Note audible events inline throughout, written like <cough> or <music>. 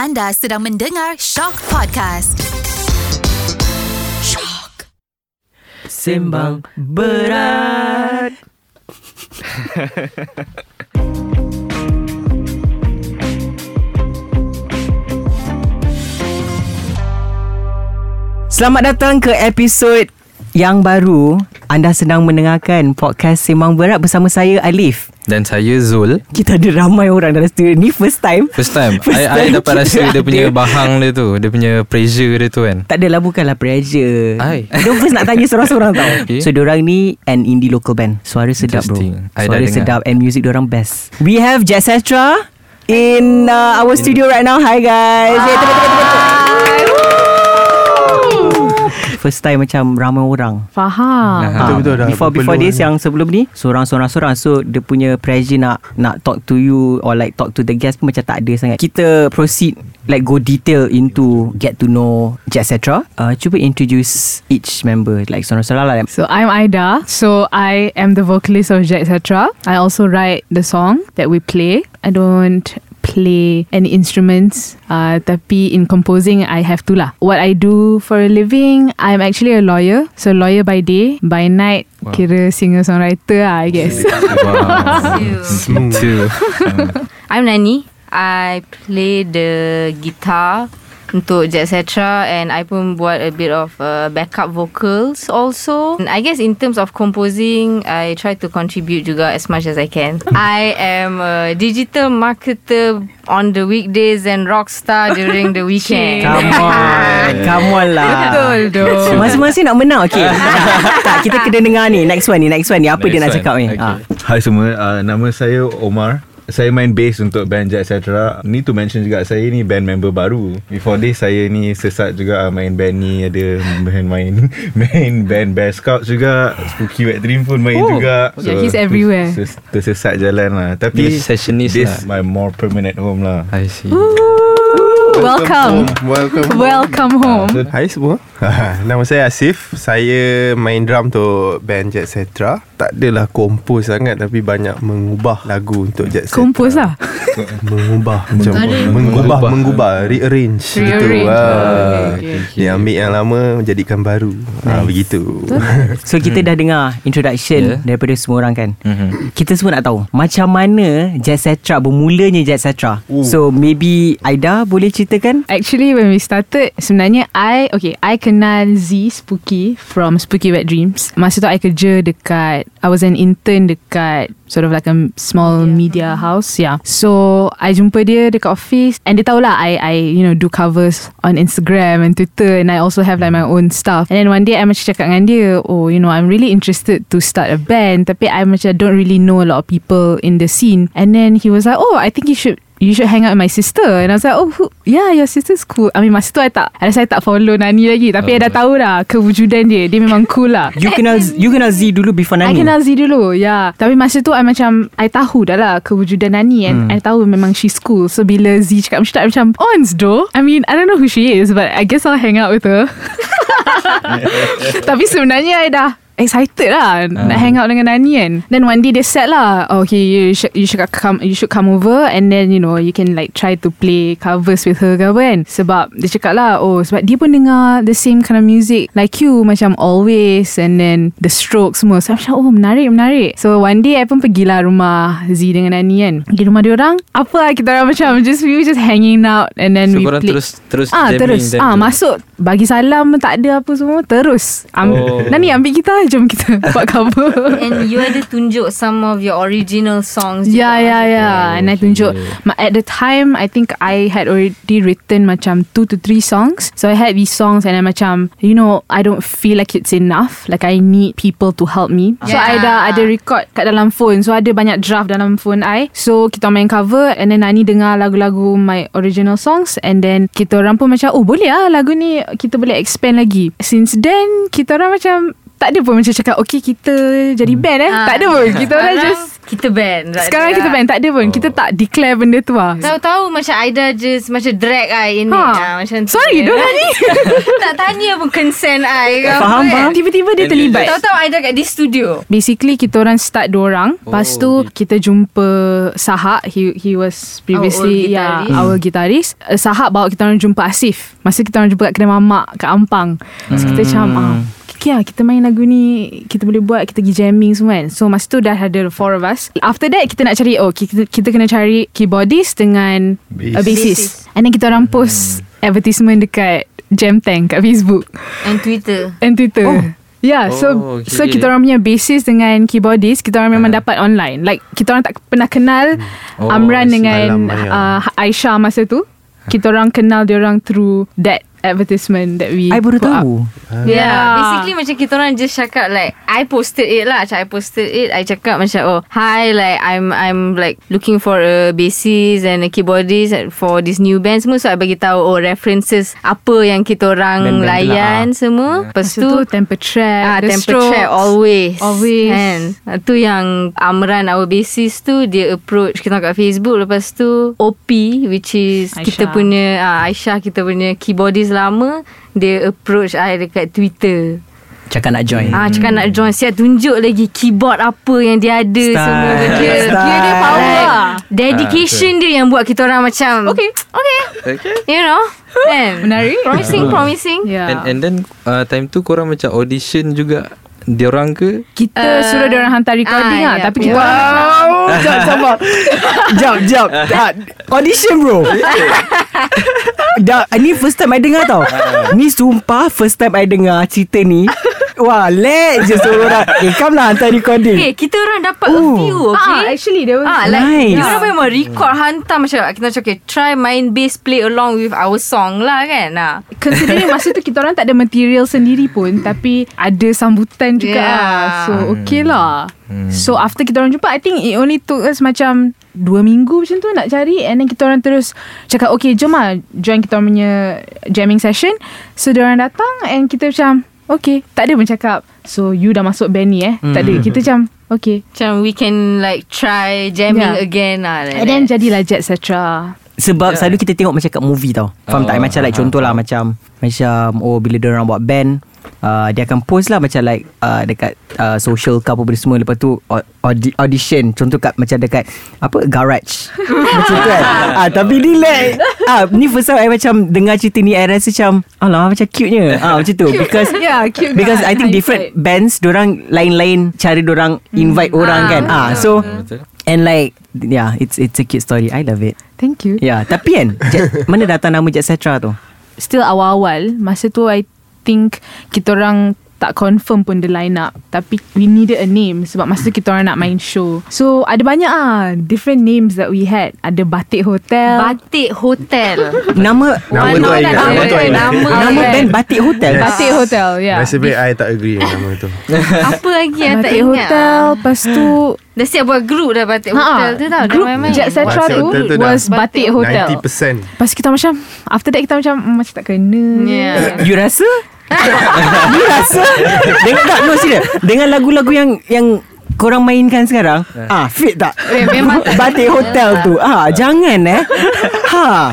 Anda sedang mendengar Shock Podcast. Shock. Sembang berat. Selamat datang ke episod yang baru. Anda sedang mendengarkan podcast Sembang Berat bersama saya Alif. Dan saya Zul Kita ada ramai orang dalam studio ni first time. First time First I, I time dapat rasa dia punya ada. bahang dia tu Dia punya pressure dia tu kan Tak adalah bukanlah pressure Ai. Dia first nak tanya seorang-seorang tau <laughs> Okay. So diorang ni An indie local band Suara sedap bro. I Suara dengar. sedap And music diorang best We have Jet Cetra In uh, our studio right now Hi guys Hey, tepuk, tepuk, tepuk, tepuk. First time macam ramai orang Faham. Nah, Ah, Betul-betul dah Before before this ni. yang sebelum ni Seorang-seorang-seorang So dia punya pressure nak Nak talk to you Or like talk to the guest pun Macam tak ada sangat Kita proceed Like go detail into Get to know Jet Cetra uh, Cuba introduce Each member Like seorang-seorang lah So I'm Aida. So I am the vocalist of Jet Etc. I also write the song that we play. I don't play any instruments uh, tapi in composing I have to lah what I do for a living I'm actually a lawyer so lawyer by day by night Wow. kira singer songwriter lah I guess Wow Smooth. <laughs> I'm Nani. I play the guitar untuk Jet Cetra and I pun buat a bit of uh, backup vocals also. And I guess in terms of composing, I try to contribute juga as much as I can. I am a digital marketer on the weekdays and rock star during the <laughs> weekend. Come on <laughs> Come on lah betul tu Masing-masing nak menang Okay <laughs> Tak kita kena dengar ni Next one ni Next one ni Apa Next dia nak one. cakap ni Okay. Ah. Hai semua, uh, nama saya Omar. Saya main bass untuk band Jet Etc. Ni to mention juga saya ni band member baru. Before this saya ni sesat juga main band ni ada band main <laughs> main band Bear Scouts juga. Spooky Wet Dream pun main Oh. juga. Yeah, he's everywhere. Terses, tersesat jalan lah. Tapi sessionist this lah. my more permanent home lah. I see welcome. Welcome. Welcome home. Hai semua. <laughs> Nama saya Asif. Saya main drum untuk band Jet Cetra. Tak adalah kompos sangat Tapi banyak mengubah lagu untuk Jet Cetra. Kompos lah. <laughs> Mengubah Macam mengubah. Mengubah. Mengubah Rearrange Gitu. Rearrange. ah. Okay, okay. Dia ambil yang lama Jadikan baru. Ah, Begitu. <laughs> So kita dah dengar Introduction Yeah. Daripada semua orang kan? Mhm. Kita semua nak tahu Macam mana Jet Cetra Bermulanya Jet Cetra? So maybe Aida boleh ceritakan Actually when we started Sebenarnya I Okay I kenal Z Spooky From Spooky Wet Dreams. Masa tu I kerja dekat I was an intern dekat Sort of like a small media, house Yeah. So I jumpa dia dekat office And dia tahulah I I you know do covers On Instagram and Twitter And I also have like my own stuff. And then one day I macam cakap dengan dia Oh you know I'm really interested To start a band. Tapi I macam don't really know A lot of people In the scene. And then he was like Oh I think you should you should hang out with my sister. And I was like Oh who, yeah your sister's cool. I mean masa tu I tak I rasa I tak follow Nani lagi. Tapi I dah tahu dah Kewujudan dia. Dia memang cool lah. <laughs> You kenal You kenal Z dulu Before I Nani? kenal Z dulu Ya. Tapi masa tu I macam I tahu dah lah Kewujudan Nani. And I tahu memang she's cool. So bila Z cakap macam tu I macam Ons do I mean I don't know who she is But I guess I'll hang out with her. <laughs> <laughs> Tapi sebenarnya I dah excited lah nak hang out dengan Nani kan. Then one day they said lah, oh, okay you should you should come you should come over and then you know you can like try to play covers with her ke apa kan. Sebab dia cakap lah, oh sebab dia pun dengar the same kind of music like you macam always and then the stroke semua. So macam oh menarik menarik. So one day I pun pergilah rumah Z dengan Nani kan. Pergi rumah dia orang, apa lah kita orang macam just we were just hanging out and then So we play. terus Terus Ah jamming terus ah masuk bagi salam tak ada apa semua terus. Oh. Nani ambil kita jom kita <laughs> buat cover. And you ada tunjuk some of your original songs Yeah, juga yeah, yeah. And I tunjuk. ma- At the time I think I had already written Macam two to three songs. So I had these songs And I macam You know I don't feel like it's enough. Like I need people to help me. So I Yeah. dah ada record Kat dalam phone. So ada banyak draft Dalam phone I. So kita main cover And then Nani dengar lagu-lagu My original songs. And then Kita orang pun macam Oh boleh lah lagu ni Kita boleh expand lagi. Since then Kita orang macam tak ada pun macam cakap Okay kita jadi band eh Ah. Tak ada pun Kita orang just Kita ban tak Sekarang kita lah. ban Tak ada pun Kita tak declare benda tu lah Tahu-tahu macam Aida just Macam drag I ini Ha. ha. Macam tu Sorry, je. dorang <laughs> ni. Tak tanya pun consent I ke Faham, kan. faham. Tiba-tiba dia terlibat Tahu-tahu Aida kat di studio Basically kita orang start dua orang. Lepas tu kita jumpa Sahak. He he was previously old yeah, guitarist. our guitarist. Uh, Sahak bawa kita orang jumpa Asif. Masa kita orang jumpa kat kedai mamak kat Ampang. So kita macam ah, Okay lah kita main lagu ni Kita boleh buat Kita pergi jamming semua kan. So masa tu dah ada the four of us. After that kita nak cari Oh kita, kita kena cari Keyboardist dengan Bass. a bassist. And then kita orang post Advertisement dekat Jam Tank kat Facebook. And Twitter. And Twitter. Oh. Yeah so Oh, okay. So kita orang punya bassist Dengan keyboardist Kita orang memang dapat online. Like kita orang tak pernah kenal Oh, Amran dengan uh, Aisyah masa tu. Kita orang kenal dia orang Through that advertisement That we I baru put up. tahu Yeah. Yeah. Basically macam kita orang just cakap like I posted it lah. Macam I posted it. I cakap macam oh hi like I'm I'm like looking for a bassist and a keyboardist for this new band semua. So I bagi tahu oh references apa yang kita orang lah, layan semua. Lepas Masa tu tu Temper Trap Ah, temper Strokes. trap always Always. kan Ah, Tu yang Amran Our bassist tu Dia approach kita kat Facebook Lepas tu OP Which is Aisyah. Kita punya ah, Aisyah kita punya Keyboardist lama Dia approach I dekat Twitter. Cakap nak join. Ah, cakap nak join. Siap tunjuk lagi Keyboard apa yang dia ada Style. Semua benda. Style. Dia dia power. Like, lah Dedication dia yang buat kita orang macam Okay Okay. Okay. You know? Kan? Menarik. Promising Promising. Yeah. And, and then uh, Time tu korang macam audition juga Diorang ke? Kita Uh, suruh dia orang hantar recording ah, lah ya, Tapi ya. kita Wow <laughs> Jap sabar. Jap jap. Ah, Audition bro. <laughs> Dah, Ni first time I dengar tau. Ni sumpah First time I dengar cerita ni. Wah let je seorang Eh come lah hantar recording. Okay kita orang dapat a Oh. few Okay? Ah, actually there was Ah, like Nice. Dia orang memang record hantar macam kita macam okay, try main bass play along with our song lah kan. Nah. Considering masa tu kita orang tak ada material sendiri pun Tapi ada sambutan juga. Yeah. yeah. So okay lah. So after kita orang jumpa I think it only took us macam Dua minggu macam tu nak cari. And then kita orang terus Cakap okay jom lah Join kita orang punya Jamming session. So dia orang datang And kita macam Okay. Tak ada pun cakap. So you dah masuk band ni eh. Tak ada. Kita macam Okay. Macam we can like try jamming Yeah. again lah. Like And then that. jadilah Jet Cetra Sebab selalu kita tengok macam kat movie tau. Faham tak? Oh, Macam like contoh lah Macam Macam Oh bila dia orang buat band uh, Dia akan post lah Macam like uh, Dekat uh, social ke apa benda semua. Lepas tu au- audi- Audition. Contoh kat Macam dekat Apa Garage. <laughs> Macam tu kan? Ah, Tapi ni like ah, Ni first time I macam Dengar cerita ni I rasa macam Alah macam cute nya ah, <laughs> Macam tu. Because <laughs> Yeah cute Because kan? I think High different five. bands Dorang lain-lain Cara dorang invite orang kan? Ah, So Betul. And like Yeah it's it's a cute story. I love it. Thank you. Ya, tapi kan Jet, mana datang nama Jet Cetra tu? still awal-awal. Masa tu I think kita orang tak confirm pun the line up tapi we needed a name sebab masa kita orang nak main show so ada banyak ah different names that we had ada Batik Hotel Batik Hotel. <laughs> Nama Nama tu I. Nama tu I nama. nama kan. band Batik Hotel. Yes. Batik Hotel yeah Nasib baik I tak agree dengan nama tu <laughs> Apa lagi yang tak Batik ingat? Hotel Lepas tu Dah siap buat group dah Batik Ha, Hotel tu tau. Dah Group. Jet Batik tu Was Batik Hotel 90% Lepas kita macam After that kita macam mm, Macam tak kena Yeah. <laughs> You rasa? <laughs> rasa? Dengan tak no serius. Dengan lagu-lagu yang yang korang mainkan sekarang, ah fit tak? Eh, memang. <laughs> Batik Hotel tu. Ah jangan eh. Ha.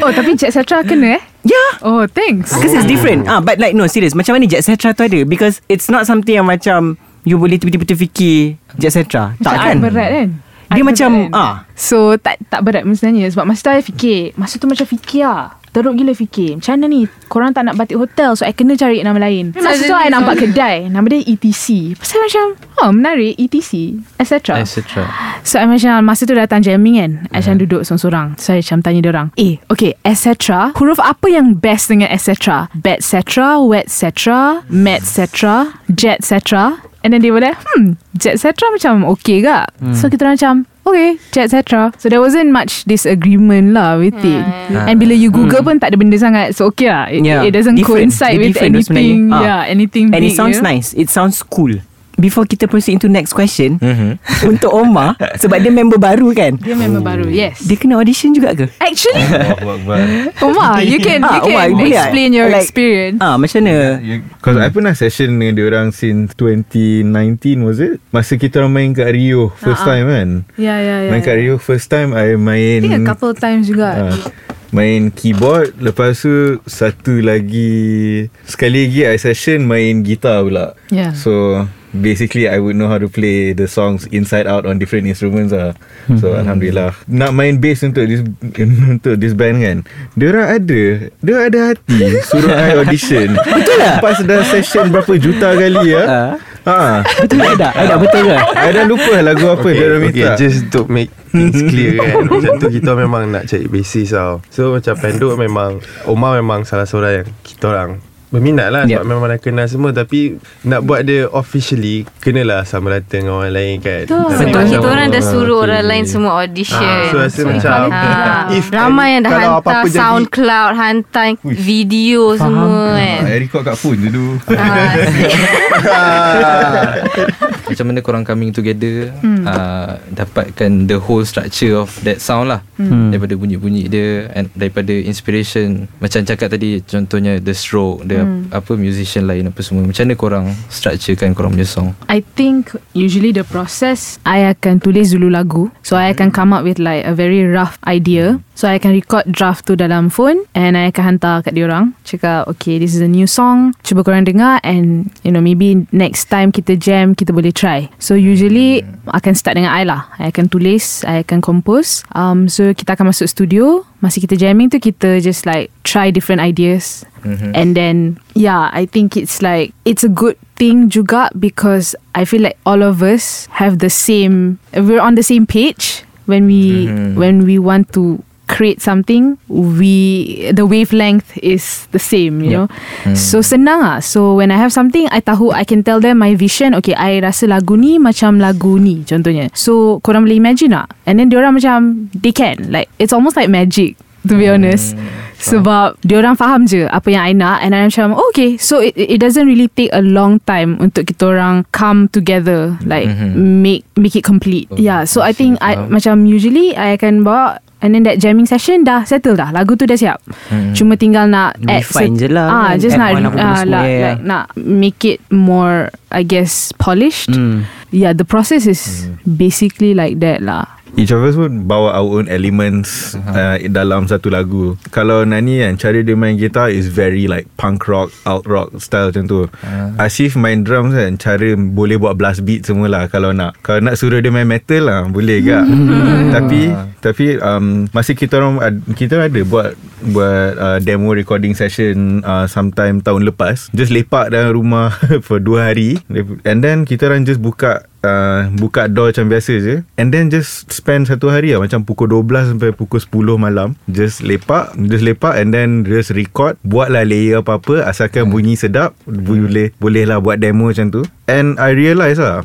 Oh tapi Jet Cetra kena eh Yeah. Oh thanks Because it's different ah, But like no serious Macam mana Jet Cetra tu ada Because it's not something yang macam You boleh tiba-tiba terfikir Jet Cetra Tak kan berat kan Dia macam kan? ah, So tak tak berat sebenarnya Sebab masa tu I fikir Masa tu macam fikir lah Teruk gila fikir. Macam mana ni? Korang tak nak batik hotel So I kena cari nama lain. Masa tu I nampak kedai. Nama dia ETC Pasal macam Oh menarik. ETC Etc Etc So I macam Masa tu datang jamming kan? I macam duduk sorang-sorang. So I macam tanya orang Eh okay etc Huruf apa yang best dengan etc Bad cetra Wet cetra Mat cetra Jet cetra And then they were like Hmm Jet cetra macam okay gak So kita orang macam Okay Jet cetra So there wasn't much Disagreement lah With it. And bila you google pun Tak ada benda sangat. So okay lah. It, Yeah. it doesn't Different. coincide Dia With anything. Ah. Yeah anything And big it sounds know? nice. It sounds cool before kita proceed into next question Mhm. <laughs> untuk Omar sebab dia member baru kan. Dia member baru Yes Dia kena audition juga ke? Actually. <laughs> Omar You <laughs> can Ah, You can Omar, tak? explain your Like- experience Ah, macam mana? Because I pernah session dengan dia orang since 2019 was it? Masa kita orang main kat Rio first Ah, ah. time kan. Yeah yeah yeah Main kat Rio first time I I main think a couple times juga Ah, main keyboard lepas tu satu lagi sekali lagi I session main gitar pula. Yeah. So basically I would know how to play the songs inside out on different instruments lah. So alhamdulillah. Nak main bass untuk this <laughs> untuk this band kan. Dia orang ada, dia ada hati suruh I audition. <laughs> Betul lah. Pas dah session berapa juta kali ya. Ha. Betul tak? Ada betul ke? I dah lupa lagu apa dia orang okay, minta. just to make things clear kan <laughs> Macam tu kita memang nak cari basis tau So macam Penduk memang Omar memang salah seorang yang kita orang Berminat lah Yep. Sebab memang dah kenal semua Tapi Nak buat dia officially Kenalah sama rata dengan orang lain kan Betul. Sebab kita orang dah Ah, suruh okay. orang lain semua audition. Ah, so rasa So, macam ah, <laughs> if Ramai yang dah hantar apa-apa jadi- SoundCloud, hantar video semua kan. I record kat phone dulu. Ah, <laughs> Macam mana korang coming together Hmm. uh, Dapatkan the whole structure of that sound lah Hmm. Daripada bunyi-bunyi dia and Daripada inspiration Macam cakap tadi Contohnya The Stroke The Hmm. apa musician lain apa semua. Macam mana korang structurekan korang punya song? I think usually the process I akan tulis dulu lagu. So I akan come up with like a very rough idea. So I akan record draft tu dalam phone And I akan hantar kat diorang Cakap okay this is a new song. Cuba korang dengar And you know maybe next time kita jam Kita boleh try. So usually akan start dengan I lah. I akan tulis I akan compose. Um, So kita akan masuk studio. Masa kita jamming tu Kita just like Try different ideas Mhm. And then yeah, I think it's like it's a good thing juga because I feel like all of us have the same we're on the same page. When we Mhm. when we want to create something we the wavelength is the same you Yeah. know? So senang ah. So when I have something I tahu I can tell them my vision. Okay I rasa lagu ni macam lagu ni contohnya. So korang boleh imagine tak and then diorang macam they can. Like it's almost like magic to be honest sebab diorang faham je apa yang I nak and I macam oh, okay so it, it doesn't really take a long time untuk kita orang come together like Mhm. make make it complete Oh, yeah so I think I faham. macam usually I akan bawa And then that jamming session dah settle dah Lagu tu dah siap Mhm. Cuma tinggal nak add Refine je lah ah, kan. Just Add nak ah, like, ya. like, Nak make it more I guess Polished Hmm. Yeah the process is Basically like that lah Each of us pun bawa our own elements uh, dalam satu lagu. Kalau Nani kan, cara dia main gitar is very like punk rock, alt rock style macam tu. Asif main drums kan, cara boleh buat blast beat semua lah kalau nak. Kalau nak suruh dia main metal lah, boleh gak. <laughs> tapi tapi um, masa kita orang kita orang ada buat buat uh, demo recording session uh, sometime tahun lepas. Just lepak dalam rumah <laughs> for dua hari and then kita orang just buka that uh, buka door macam biasa je. And then just spend satu hari lah. Macam pukul 12 sampai pukul 10 malam. Just lepak just lepak and then just record. Buatlah layer apa-apa asalkan bunyi sedap. Boleh boleh lah buat demo macam tu. And I realise lah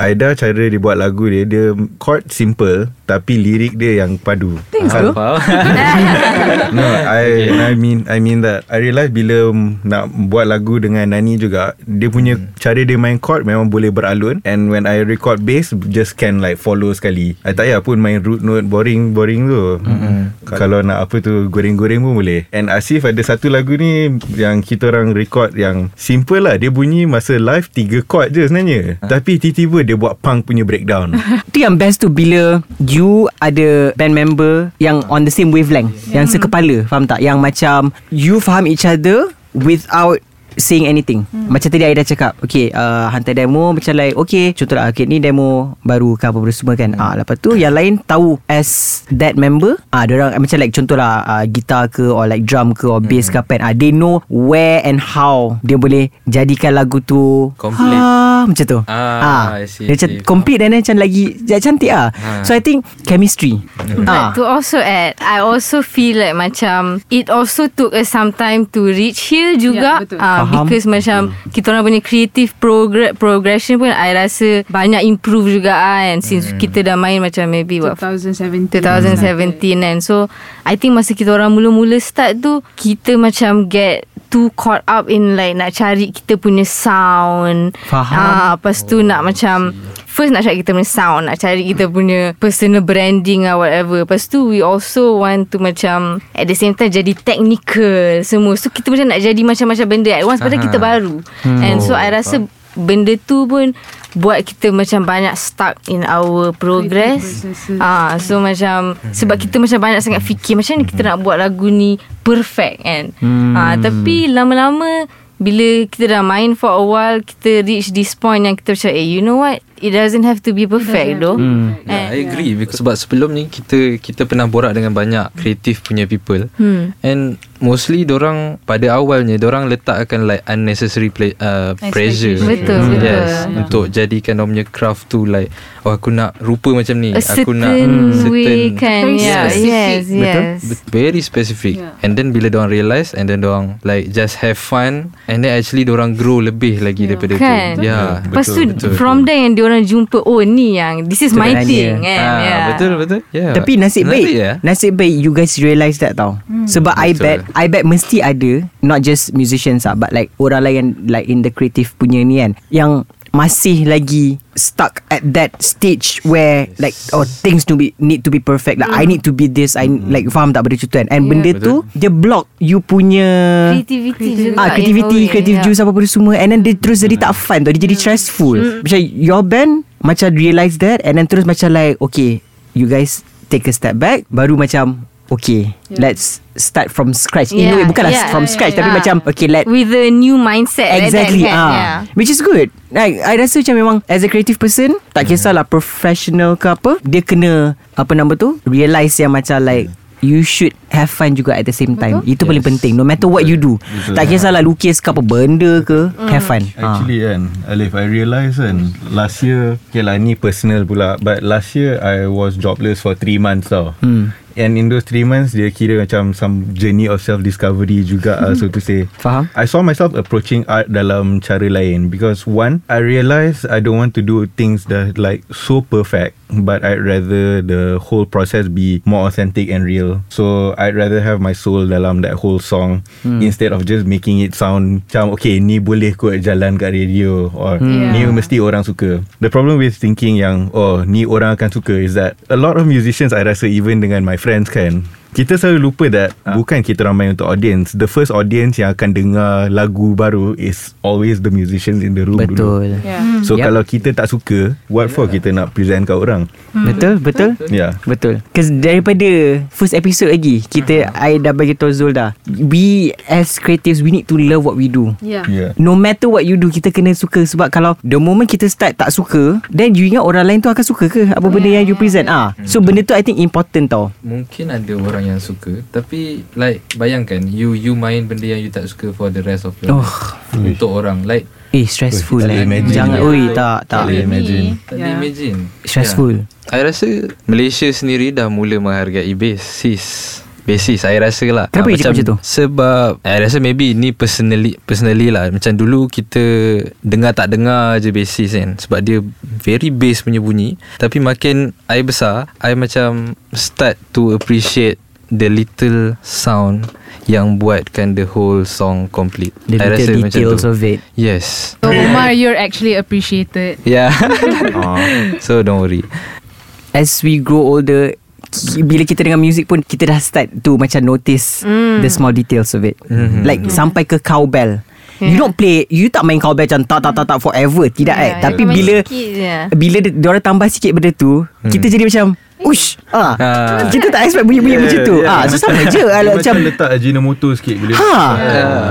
Aida cara dia buat lagu dia dia chord simple tapi lirik dia yang padu. Thanks bro? <laughs> <laughs> No, I I mean I mean that. I realise bila nak buat lagu dengan Nani juga, dia punya hmm. cara dia main chord memang boleh beralun. And when I record bass just can like follow sekali. I tak payah pun main root note boring boring tu. Hmm. Kalau nak apa tu goreng-goreng pun boleh. And Asif ada satu lagu ni yang kita orang record yang simple lah. Dia bunyi masa live tiga chord je sebenarnya. Tapi tiba-tiba dia buat punk punya breakdown. <laughs> Itu yang best tu bila you ada band member yang on the same wavelength, yang sekepala, faham tak? Yang macam you faham each other without saying anything. Hmm. Macam tadi Aida cakap, okay, uh, hantar demo macam like, okay, contohlah, okay, ni demo baru ke apa-apa semua kan. Ah, lepas tu yang lain tahu as that member, ah, dia orang macam like contohlah uh, gitar ke or like drum ke or bass ke apa kan. Ah, they know where and how dia boleh jadikan lagu tu Complete. ah, macam tu. Ah, I see, Dia macam I see. complete dan macam lagi ja- cantik ah. Ha. So I think chemistry. ah. But to also add, I also feel like macam it also took us some time to reach here juga. Ya, betul. Ah, Faham. because macam kita orang punya creative progr- progression pun I rasa banyak improve juga ah, and since kita dah main macam maybe what 2017 2017 kan. So I think masa kita orang mula-mula start tu Kita macam get too caught up in like nak cari kita punya sound. Faham. Ah, lepas tu nak macam first nak cari kita punya sound, nak cari kita punya personal branding or whatever. Lepas tu we also want to macam at the same time jadi technical semua. So kita macam nak jadi macam-macam benda at once padahal Aha. kita baru. And so I rasa benda tu pun buat kita macam banyak stuck in our progress. Ah, so macam sebab kita macam banyak sangat fikir macam ni kita nak buat lagu ni perfect kan. Ah, tapi lama-lama bila kita dah main for a while kita reach this point yang kita macam eh you know what it doesn't have to be perfect though. Yeah, I agree because sebab sebelum ni kita kita pernah borak dengan banyak kreatif punya people Hmm. and mostly dorang pada awalnya dorang letakkan like unnecessary play, uh, pressure Betul, Hmm. betul. yes Yeah. untuk jadikan orang punya craft tu like oh aku nak rupa macam ni A aku certain nak hmm, way kan yeah, yes yes But very specific yeah. And then bila orang realise And then orang Like just have fun And then actually orang grow lebih lagi yeah. daripada Kan? tu Ya Lepas tu betul. from there yang diorang jumpa oh ni yang this is my Sebenarnya. thing kan ah, yeah. Betul betul yeah. Tapi nasib baik? Nasib baik you guys realise that tau Sebab I Betul. bet I bet mesti ada Not just musicians lah But like orang lain Like in the creative punya ni kan Yang masih lagi stuck at that stage where like oh things to be need to be perfect. Like I need to be this I like faham tak benda macam tu kan? And Yeah. benda tu dia block you punya creativity Ah, creativity, creative yeah. juice apa pun semua. And then dia terus jadi tak fun tau. Dia jadi stressful. Macam your band Macam realise that. And then terus macam like Okay You guys take a step back. Baru macam Okay Let's start from scratch In a Yeah, way Bukanlah yeah, from scratch Tapi yeah. macam Okay let with a new mindset Exactly kan? ah, yeah. Which is good like, I rasa macam memang As a creative person Tak kisahlah professional ke apa Dia kena Apa nama tu Realise yang macam like You should have fun juga at the same time. Itu paling penting. No matter what you do. Betul. Tak kisahlah lukis ke apa benda ke Have fun. Ah. Actually kan Alif I realise kan Last year Okay lah ni personal pula But last year I was jobless for 3 months tau. Hmm. And in those 3 months Dia kira macam Some journey of self-discovery juga uh, <laughs> So to say. Faham? I saw myself approaching art dalam cara lain Because one I realised I don't want to do things that like so perfect But I'd rather the whole process be more authentic and real. So I'd rather have my soul dalam that whole song Hmm. Instead of just making it sound Macam okay ni boleh kot jalan kat radio Or Yeah. ni mesti orang suka The problem with thinking yang Oh ni orang akan suka Is that A lot of musicians I rasa even dengan my friends kan kita selalu lupa that uh, bukan kita ramai untuk audience. The first audience yang akan dengar lagu baru is always the musicians in the room dulu. Betul Yeah. So Yep. kalau kita tak suka, what for kita nak present kat orang? Betul Betul Yeah. Betul Cause daripada First episode lagi Kita I dah bagi tahu Zul dah We as creatives We need to love what we do Yeah. Yeah. No matter what you do Kita kena suka Sebab kalau The moment kita start tak suka Then you ingat orang lain tu akan suka ke Apa benda yang you present ah. So benda tu I think important tau Mungkin ada orang yang suka Tapi like Bayangkan You you main benda yang you tak suka For the rest of your Oh. life Untuk orang Like Eh stressful eh. Jangan. Oi tak tak Tak boleh imagine. Tak yeah. imagine Stressful yeah. I rasa Malaysia sendiri dah mula menghargai basis Basis I rasa lah Kenapa you cakap macam tu? Sebab I rasa maybe ni personally Personally lah Macam dulu kita Dengar tak dengar je basis kan Sebab dia Very bass punya bunyi Tapi makin I besar I macam Start to appreciate The little sound Yang buatkan the whole song complete The I rasa little macam details tu. of it Yes So Omar, you're actually appreciated. <laughs> Yeah Ah. <laughs> <laughs> So don't worry As we grow older bila kita dengar music pun kita dah start to macam notice mm. the small details of it. Mhm. Like sampai ke cowbell. You don't play You tak main cowbell Macam tak tak tak tak Forever Tidak eh Yeah, Tapi you main bila sikit je. Bila dia, dia orang tambah sikit benda tu Hmm. Kita jadi macam Ush ah. Ah. Kita tak expect bunyi-bunyi macam tu. ah, So sama je Alah, macam macam letak Ajinomoto sikit bila Ha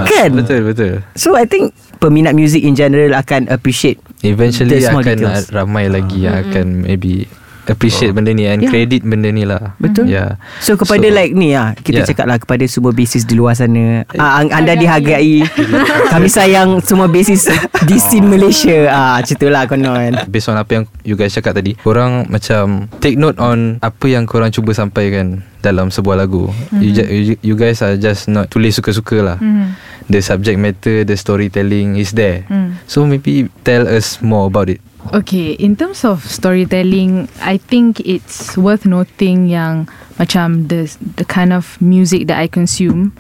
Kan? Betul betul. So I think Peminat music in general Akan appreciate Eventually akan details. ramai lagi yang akan maybe appreciate benda ni and Yeah. credit benda ni lah. Betul Yeah. So kepada So- like ni ah Kita Yeah. cakap lah Kepada semua basis di luar sana ah, ang- Anda dihargai <laughs> Kami sayang Semua basis Di scene Malaysia ah, Macam tu lah konon Based on apa yang you guys cakap tadi Korang macam Take note on Apa yang korang cuba sampaikan Dalam sebuah lagu mm-hmm. you, ju- you, you guys are just not Tulis suka-suka lah mm-hmm. The subject matter The storytelling is there mm. So maybe Tell us more about it Okay, in terms of storytelling, I think it's worth noting yang macam the the kind of music that I consume.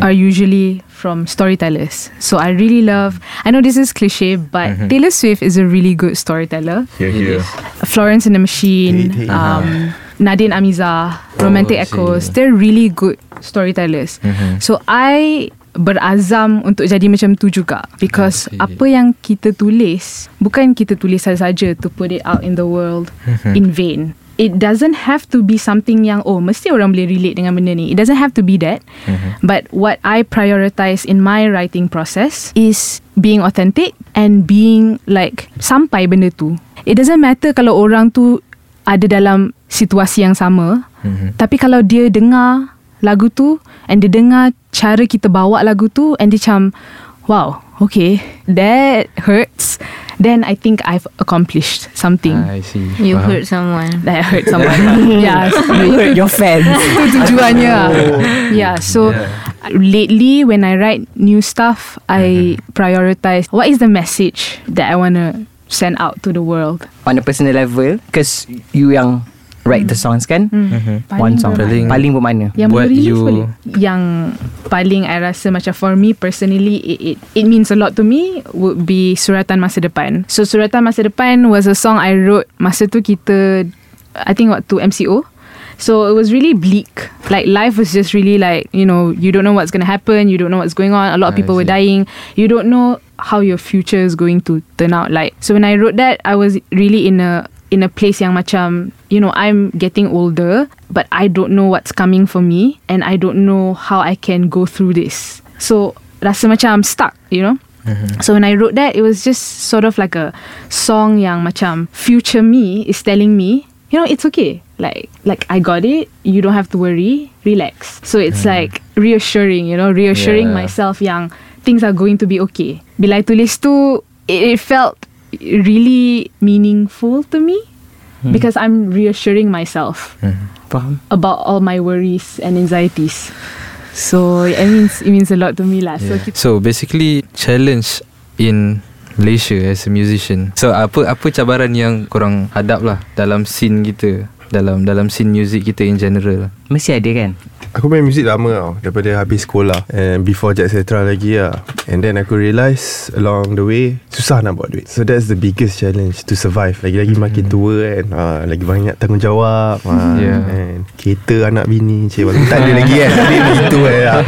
are usually from storytellers. So I really love. I know this is cliche, but Taylor Swift is a really good storyteller. Here, here. Florence and the Machine, Hey, hey. um, Nadine Amiza, Romantic I see. Echoes. They're really good storytellers. So I berazam untuk jadi macam tu juga because see. apa yang kita tulis bukan kita tulis saja-saja to put it out in the world in vain. It doesn't have to be something yang oh mesti orang boleh relate dengan benda ni. It doesn't have to be that. But what I prioritize in my writing process is being authentic and being like sampai benda tu. It doesn't matter kalau orang tu ada dalam situasi yang sama. Mhm. Tapi kalau dia dengar lagu tu and dia dengar cara kita bawa lagu tu and dia macam wow, okay, that hurts. Then I think I've accomplished something. I see. You Faham. hurt someone. That hurt someone. <laughs> yeah, You hurt your fans. <laughs> itu tujuannya. Yeah, so lately when I write new stuff, I prioritize what is the message that I want to send out to the world. On a personal level, because you yang write the songs kan? Mhm. One song. Paling- Paling bermakna. Yang Buat release you- boleh. Yang paling I rasa macam for me personally it, it it means a lot to me would be Suratan Masa Depan. So Suratan Masa Depan was a song I wrote masa tu kita I think waktu MCO. So it was really bleak. Like life was just really like, you know, you don't know what's going to happen, you don't know what's going on. A lot of people were dying. You don't know how your future is going to turn out like. So when I wrote that, I was really in a in a place yang macam you know I'm getting older but I don't know what's coming for me and I don't know how I can go through this so rasa macam I'm stuck you know mm-hmm. So when I wrote that, it was just sort of like a song yang macam future me is telling me, you know, it's okay. Like like I got it. You don't have to worry. Relax. So it's mm. like reassuring, you know, reassuring Yeah. myself yang things are going to be okay. Bila I tulis tu, it, it felt really meaningful to me because I'm reassuring myself Faham? about all my worries and anxieties. So it <sighs> means it means a lot to me lah. So Yeah. So basically challenge in Malaysia as a musician. So apa apa cabaran yang korang hadap lah dalam scene kita, dalam dalam scene music kita in general. Mesti ada kan? Aku main muzik lama tau Daripada habis sekolah. And before Jet Setra lagi lah. And then aku realise Along the way Susah nak buat duit. So that's the biggest challenge To survive. Lagi-lagi makin tua kan. Ha, Lagi banyak tanggungjawab ha, Yeah. and Kereta anak bini Cik. Walaupun tak ada <laughs> lagi kan Tapi begitu kan lah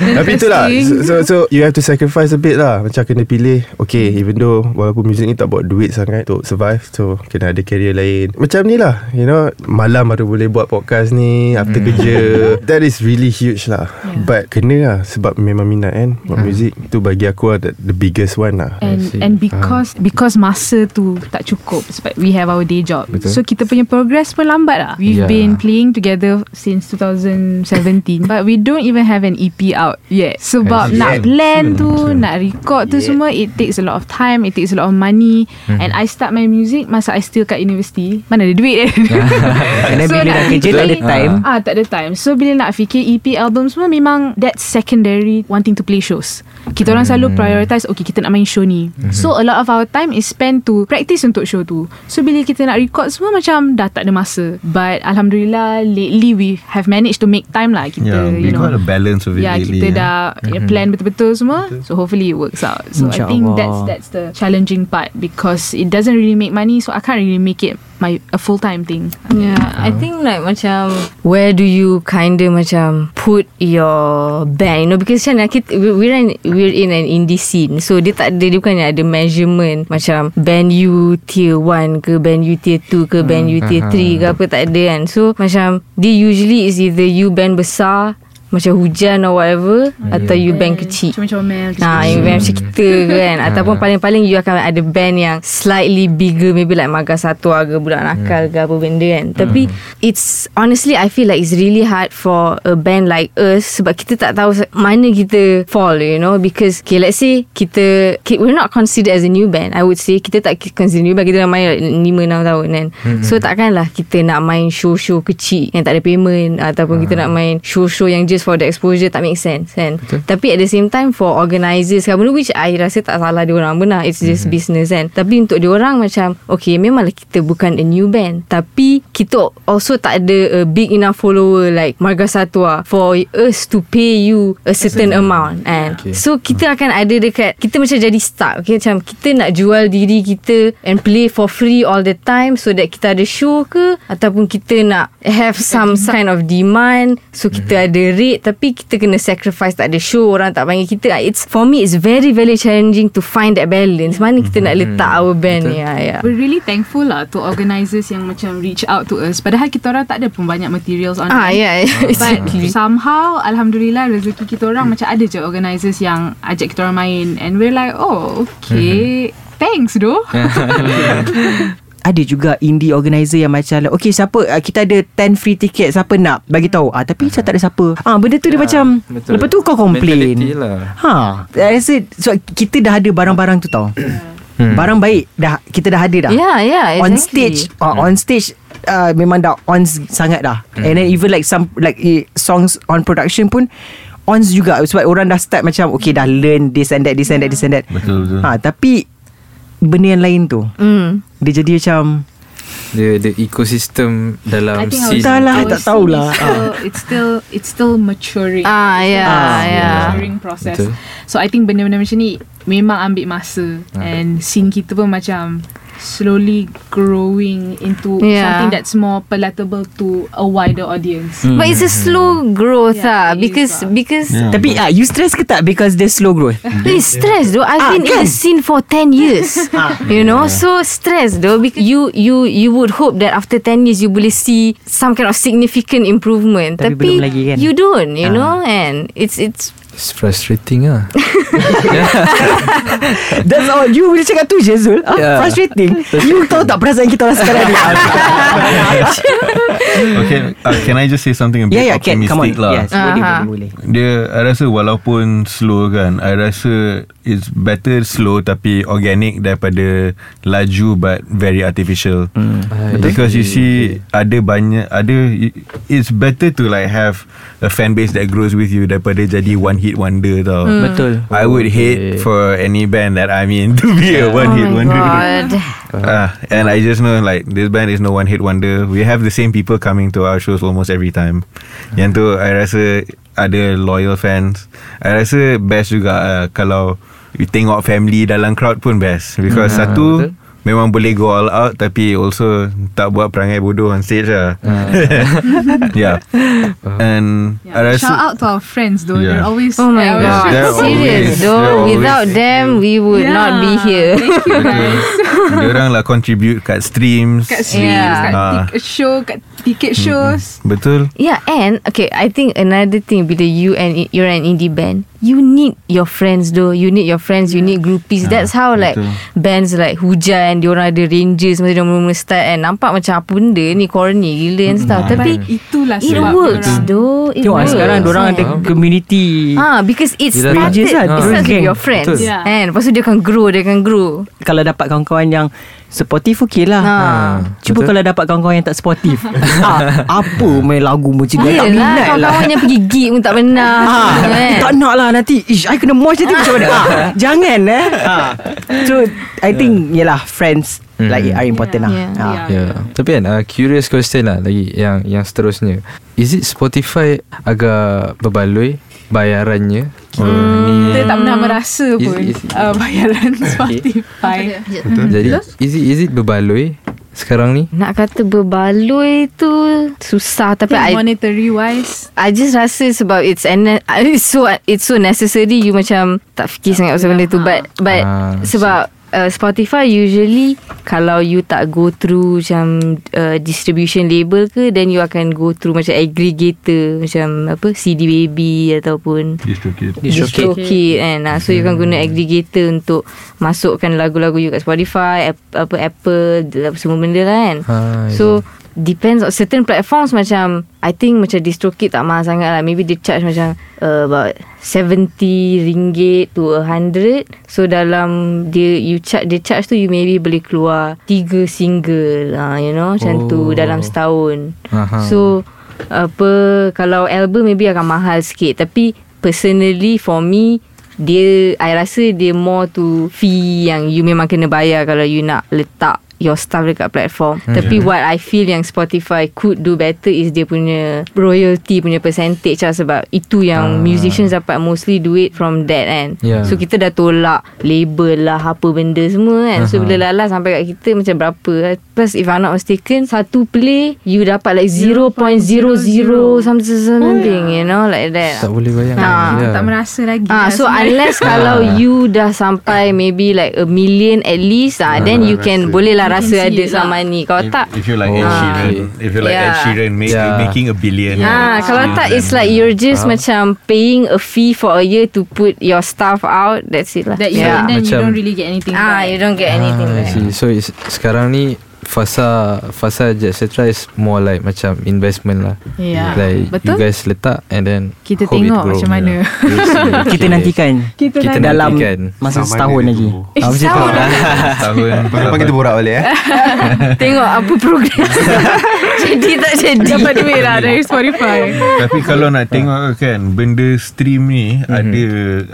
Tapi itulah so, so, so you have to sacrifice a bit lah. Macam kena pilih Okay even though Walaupun muzik ni tak buat duit sangat Untuk survive So kena ada career lain. Macam ni lah You know Malam baru boleh buat podcast ni After kerja <laughs> That is really huge lah Yeah. But kena lah Sebab memang minat kan Buat muzik Tu bagi aku lah the, the biggest one lah and and because because masa tu tak cukup sebab we have our day job. Betul. So kita punya progress pun lambat lah. We've Yeah. been playing together since 2017 but we don't even have an EP out yet. Sebab see. nak plan tu, nak record tu semua it takes a lot of time, it takes a lot of money and I start my music masa I still kat university. Mana ada duit eh. <laughs> And then bila nak dah kerja tak ada time. Ah, tak ada time. So bila nak fikir EP album semua memang that's secondary wanting to play shows. Kita orang selalu prioritize okay kita nak main show ni. So a lot of our time is spent to practice untuk show tu. So bila kita nak record semua macam dah tak ada masa. But alhamdulillah lately we have managed to make time lah kita Yeah, we you know. got a balance of it Yeah, lately. kita eh. dah mm plan betul-betul semua. So hopefully it works out. So I think that's that's the challenging part because it doesn't really make money so I can't really make it my a full-time thing. Yeah, I think like macam where do you kinda macam put your band, you know, because macam kita we- we're in we're in an indie scene, so dia tak ada dia bukannya ada measurement macam band you tier 1 ke band you tier 2 ke band you tier 3 ke apa tak ada kan. So macam dia usually is either you band besar macam hujan or whatever atau you band kecil. Macam comel Nah, you band macam kita kan. <laughs> Ataupun paling-paling You akan ada band yang Slightly bigger Maybe like Maga Satu Aga budak nakal ke apa benda kan. Tapi It's Honestly I feel like it's really hard For a band like us Sebab kita tak tahu Mana kita fall You know. Because Okay let's say Kita ki- We're not considered as a new band. I would say Kita tak consider new band. Kita dah main like 5-6 tahun kan. So takkanlah Kita nak main show-show kecil Yang tak ada payment Ataupun kita nak main Show-show yang just just for the exposure tak make sense kan? Betul. tapi at the same time for organisers kan benda which I rasa tak salah dia orang benar it's just mm-hmm. business kan? Tapi untuk dia orang macam okay memanglah kita bukan a new band. Tapi kita also tak ada a big enough follower like Marga Satwa for us to pay you a certain amount and Okay. so kita akan ada dekat kita macam jadi stuck okay? Macam kita nak jual diri kita and play for free all the time so that kita ada show ke? Ataupun kita nak have some kind of demand so kita ada rate tapi kita kena sacrifice tak ada show orang tak panggil kita. It's for me it's very very challenging to find that balance. Mana kita nak letak our band? Ni ya ya. We're really thankful lah to organisers yang macam reach out to us. Padahal kita orang tak ada pun banyak materials online. ah yeah, yeah. But exactly. somehow Alhamdulillah rezeki kita orang macam ada je organisers yang ajak kita orang main. And we're like oh okay. Thanks doh. <laughs> <laughs> ada juga indie organizer yang macam like, okay siapa uh, kita ada 10 free ticket siapa nak bagi tahu ah tapi macam tak ada siapa ah benda tu dia macam betul. lepas tu kau complain Mentality lah. ha I rasa so, kita dah ada barang-barang tu tau Hmm. barang baik dah kita dah ada dah yeah yeah on exactly. stage uh, on stage uh, memang dah on sangat dah and then even like some like eh, songs on production pun on juga sebab orang dah start macam okay dah learn this and that this and that this and that Betul betul. ha tapi benda yang lain tu mm. dia jadi macam The the ecosystem dalam I think lah, our tak tahulah. is still- It's still it's still maturing. ah yeah Ah, yeah maturing process. Betul. So I think benda-benda macam ni memang ambil masa and scene kita pun macam slowly growing into Yeah. something that's more palatable to a wider audience. But it's a slow growth Yeah, ah it is because lah. because Yeah. Tapi ah, you stress ke tak because there's slow growth? <laughs> It's stress though. I've Ah, been in kan? the scene for 10 years. <laughs> you know, so stress though because you you you would hope that after 10 years you boleh see some kind of significant improvement. Tapi Tapi, belum lagi kan? you don't, you Ah. know, and it's it's It's frustrating lah. <laughs> <laughs> That's all. You boleh cakap tu je Zul. Ah, Yeah. Frustrating. You tahu tak perasaan kita orang sekarang ni? <laughs> Okay, uh, can I just say something a bit Yeah yeah can. Come on. optimistic lah? Yes boleh Aha. boleh boleh. Dia I rasa walaupun slow kan I rasa It's better slow Tapi organic Daripada Laju but Very artificial. Betul. Because you see Ada banyak Ada It's better to like have A fan base that grows with you Daripada jadi one hit wonder tau. Betul. I would hate Okay. for any band that I'm in to be a one oh hit my wonder. god. <laughs> Ah, and I just know like this band is no one hit wonder. We have the same people coming to our shows almost every time. Yang tu I rasa ada loyal fans. I rasa best juga uh, kalau you tengok family dalam crowd pun best because Ah, satu betul. Memang boleh go all out tapi also tak buat perangai bodoh on stage lah. <laughs> yeah. And I Yeah. rasa Shout out to our friends though. Yeah. They're always Oh my god. They're Serious always- though. they're always- Without them we would not be here. Thank you guys. orang lah contribute kat streams. kat streams, Yeah. kat Ah. tic- show, kat ticket shows. Betul. Yeah, and okay, I think another thing bila you and you're an indie band, you need your friends though. You need your friends, you need groupies. That's how like betul. bands like Hujan, diorang ada Rangers masa dia mula-mula start and nampak macam apa benda ni corny gila and stuff. Tapi But itulah it sebab works orang- though. It Tengok works. sekarang Diorang ada kan. community Ah, because it started, Rangers lah, it terus starts with your friends. Betul. Yeah. And lepas tu dia akan grow, dia akan grow. Kalau dapat kawan-kawan yang Supportive okey lah Ha. Cuba Betul. kalau dapat kawan-kawan yang tak sportif ah, <laughs> Apa main lagu macam ni Tak minat lah kawan-kawan yang pergi gig pun tak benar. Ah, kan? tak nak lah nanti Ish, I kena mosh nanti macam mana ah, Jangan eh ah. So I think Yelah friends Hmm. Like are important lah Yeah. Ah. Yeah. Yeah. Tapi kan uh, curious question lah lagi yang yang seterusnya. Is it Spotify agak berbaloi bayarannya? Hmm. Kita tak pernah merasa Is- pun is- uh, bayaran <laughs> Spotify. Betul. Jadi is it is it berbaloi sekarang ni? Nak kata berbaloi tu susah tapi I monetary wise I just rasa sebab it's an <laughs> it's so it's so necessary you macam tak fikir sangat pasal benda tu but but Ah, sebab uh, Spotify usually kalau you tak go through macam uh, distribution label ke then you akan go through macam aggregator macam apa CD Baby ataupun Distrokid. DistroKid kan? Ah, so you kan guna aggregator untuk masukkan lagu-lagu you kat Spotify App, apa Apple semua benda lah kan? Ha, So Depends on certain platforms macam I think macam DistroKid tak mahal sangat lah Maybe they charge macam uh, About 70 ringgit to 100 So dalam dia you charge dia charge tu you maybe boleh keluar tiga single uh, you know macam tu Oh. dalam setahun. Aha. So apa kalau album maybe akan mahal sikit tapi personally for me dia I rasa dia more to fee yang you memang kena bayar kalau you nak letak your stuff dekat platform. Hmm. Tapi what I feel yang Spotify could do better is dia punya royalty punya percentage lah sebab itu yang Ah. musicians dapat mostly duit from that kan. Yeah. So kita dah tolak label lah apa benda semua kan. So Aha. bila lala sampai kat kita macam berapa. Plus if I'm not mistaken satu play you dapat like 0.00 something something you know like that. Tak boleh bayang Ah, Ya. Tak merasa lagi Ah, lah so sebenarnya. unless kalau you dah sampai maybe like a million at least ah, then you can boleh lah rasa ada some lah. money. Kalau If, tak if you like Ed Oh, Sheeran okay. If you like Ed Yeah. Sheeran make, Yeah. Making a billion Ah, kalau Still tak then- it's like you're just Faham. macam paying a fee for a year to put your stuff out. That's it lah. That you yeah. and then you Macam- don't really get anything Ah, back. you don't get anything Ah, back. So it's, sekarang ni fasa fasa etc is more like macam investment lah. Yeah. Like Betul. you guys letak and then Kita tengok grow. macam mana. Yeah. <laughs> Kita nantikan Kita, Kita dalam nantikan. masa Sama setahun lagi. Ah, macam tu. setahun. <laughs> Tahun Lepas kita borak balik eh <laughs> Tengok apa progress. jadi tak jadi. dapat duit lah dari Spotify. Tapi kalau nak tengok kan Benda stream ni Ada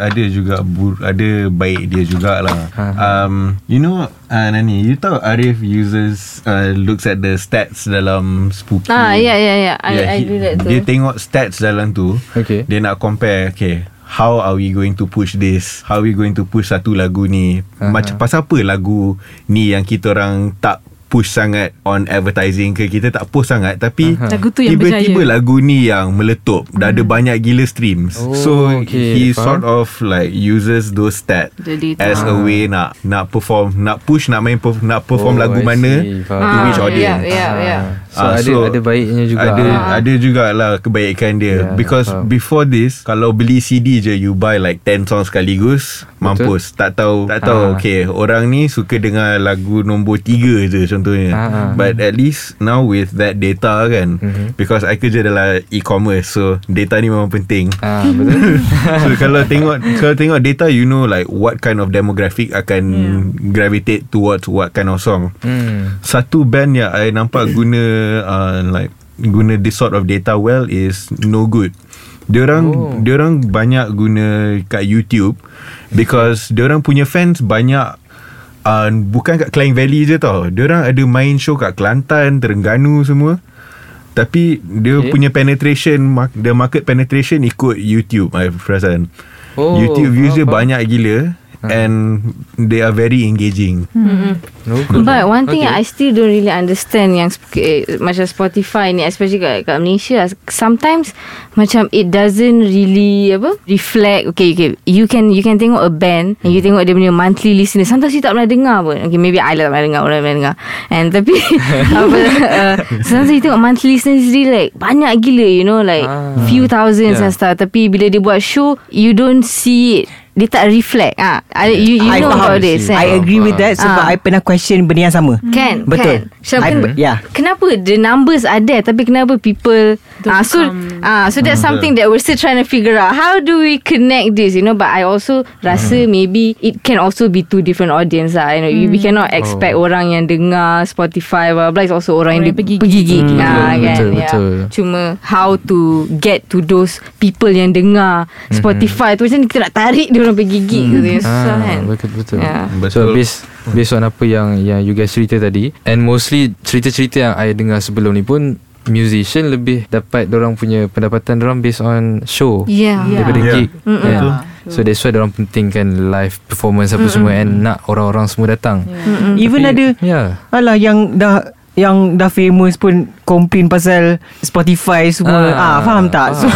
Ada juga bur, Ada baik dia jugalah um, You know uh, Nani You tahu Arif uses uh, Looks at the stats Dalam Spooky Ah, ya ya ya. I Yeah, I he- do that too. Dia tengok stats dalam tu Okay. Dia nak compare Okay How are we going to push this How are we going to push satu lagu ni Aha. Macam pasal apa lagu ni Yang kita orang tak push sangat On advertising ke Kita tak post sangat Tapi. Lagu tu yang Tiba-tiba berjaya. lagu ni yang meletup Dah ada banyak gila streams Oh, So okay, he faham. sort of like Uses those data. As a way nak Nak perform Nak push Nak main perf- Nak perform Oh, lagu I mana see, faham. To which Ah, audience yeah, yeah, yeah. So, Ah, ada ada baiknya juga. Ada Ah. ada jugalah kebaikan dia Ya, because faham. before this kalau beli CD je you buy like 10 songs sekaligus mampus tak tahu tak tahu Ah. okay orang ni suka dengar lagu nombor 3 je contohnya Ah, ah. but at least now with that data kan Mhm. because I kerja dalam e-commerce so data ni memang penting Ah, betul. <laughs> so kalau tengok kalau tengok data you know like what kind of demographic akan gravitate towards what kind of song hmm. satu band yang I nampak guna uh, like guna this sort of data well is no good. Diorang Oh. oh. diorang banyak guna kat YouTube because diorang punya fans banyak uh, bukan kat Klang Valley je tau. Diorang ada main show kat Kelantan, Terengganu semua. Tapi dia Okay. punya penetration the market penetration ikut YouTube I perasan. Oh, YouTube views dia faham. banyak gila and they are very engaging. No good. But one thing Okay. okay. I still don't really understand yang sp- eh, macam Spotify ni especially kat, kat Malaysia sometimes macam it doesn't really apa reflect okay okay you can you can tengok a band and you tengok dia punya monthly listener sometimes you tak pernah dengar pun okay maybe I lah tak pernah dengar orang pernah dengar and tapi <laughs> apa uh, sometimes you tengok monthly listener is really like banyak gila you know like Ah. few thousands Yeah. and stuff tapi bila dia buat show you don't see it dia tak reflect ah I, you, you I know faham. about this I kan? agree with that sebab Ah. I pernah question benda yang sama. Kan Betul. kan. Macam I, ken- yeah. Kenapa the numbers there Tapi kenapa people Ah so ah so that's something that we're still trying to figure out. How do we connect this you know? But I also Rasa maybe It can also be two different audience lah. You know you, We cannot expect orang yang dengar Spotify blah blah It's also orang, Orang yang yang pergi pergi gig Hmm, ah, betul, kan? betul, yeah. betul. Cuma How to Get to those People yang dengar Spotify tu. Macam kita nak tarik Dia orang pergi gig tu Susah kan? Ah, betul betul. Yeah. So based based on apa yang yang you guys cerita tadi and mostly cerita-cerita yang I dengar sebelum ni pun musician lebih dapat orang punya pendapatan orang based on show Yeah, daripada Yeah. gig. Mm-mm. Kan? So that's why orang pentingkan live performance apa semua and nak orang-orang semua datang. Even Tapi- ada Yeah. Alah yang dah yang dah famous pun complain pasal Spotify semua. Ah, faham tak? So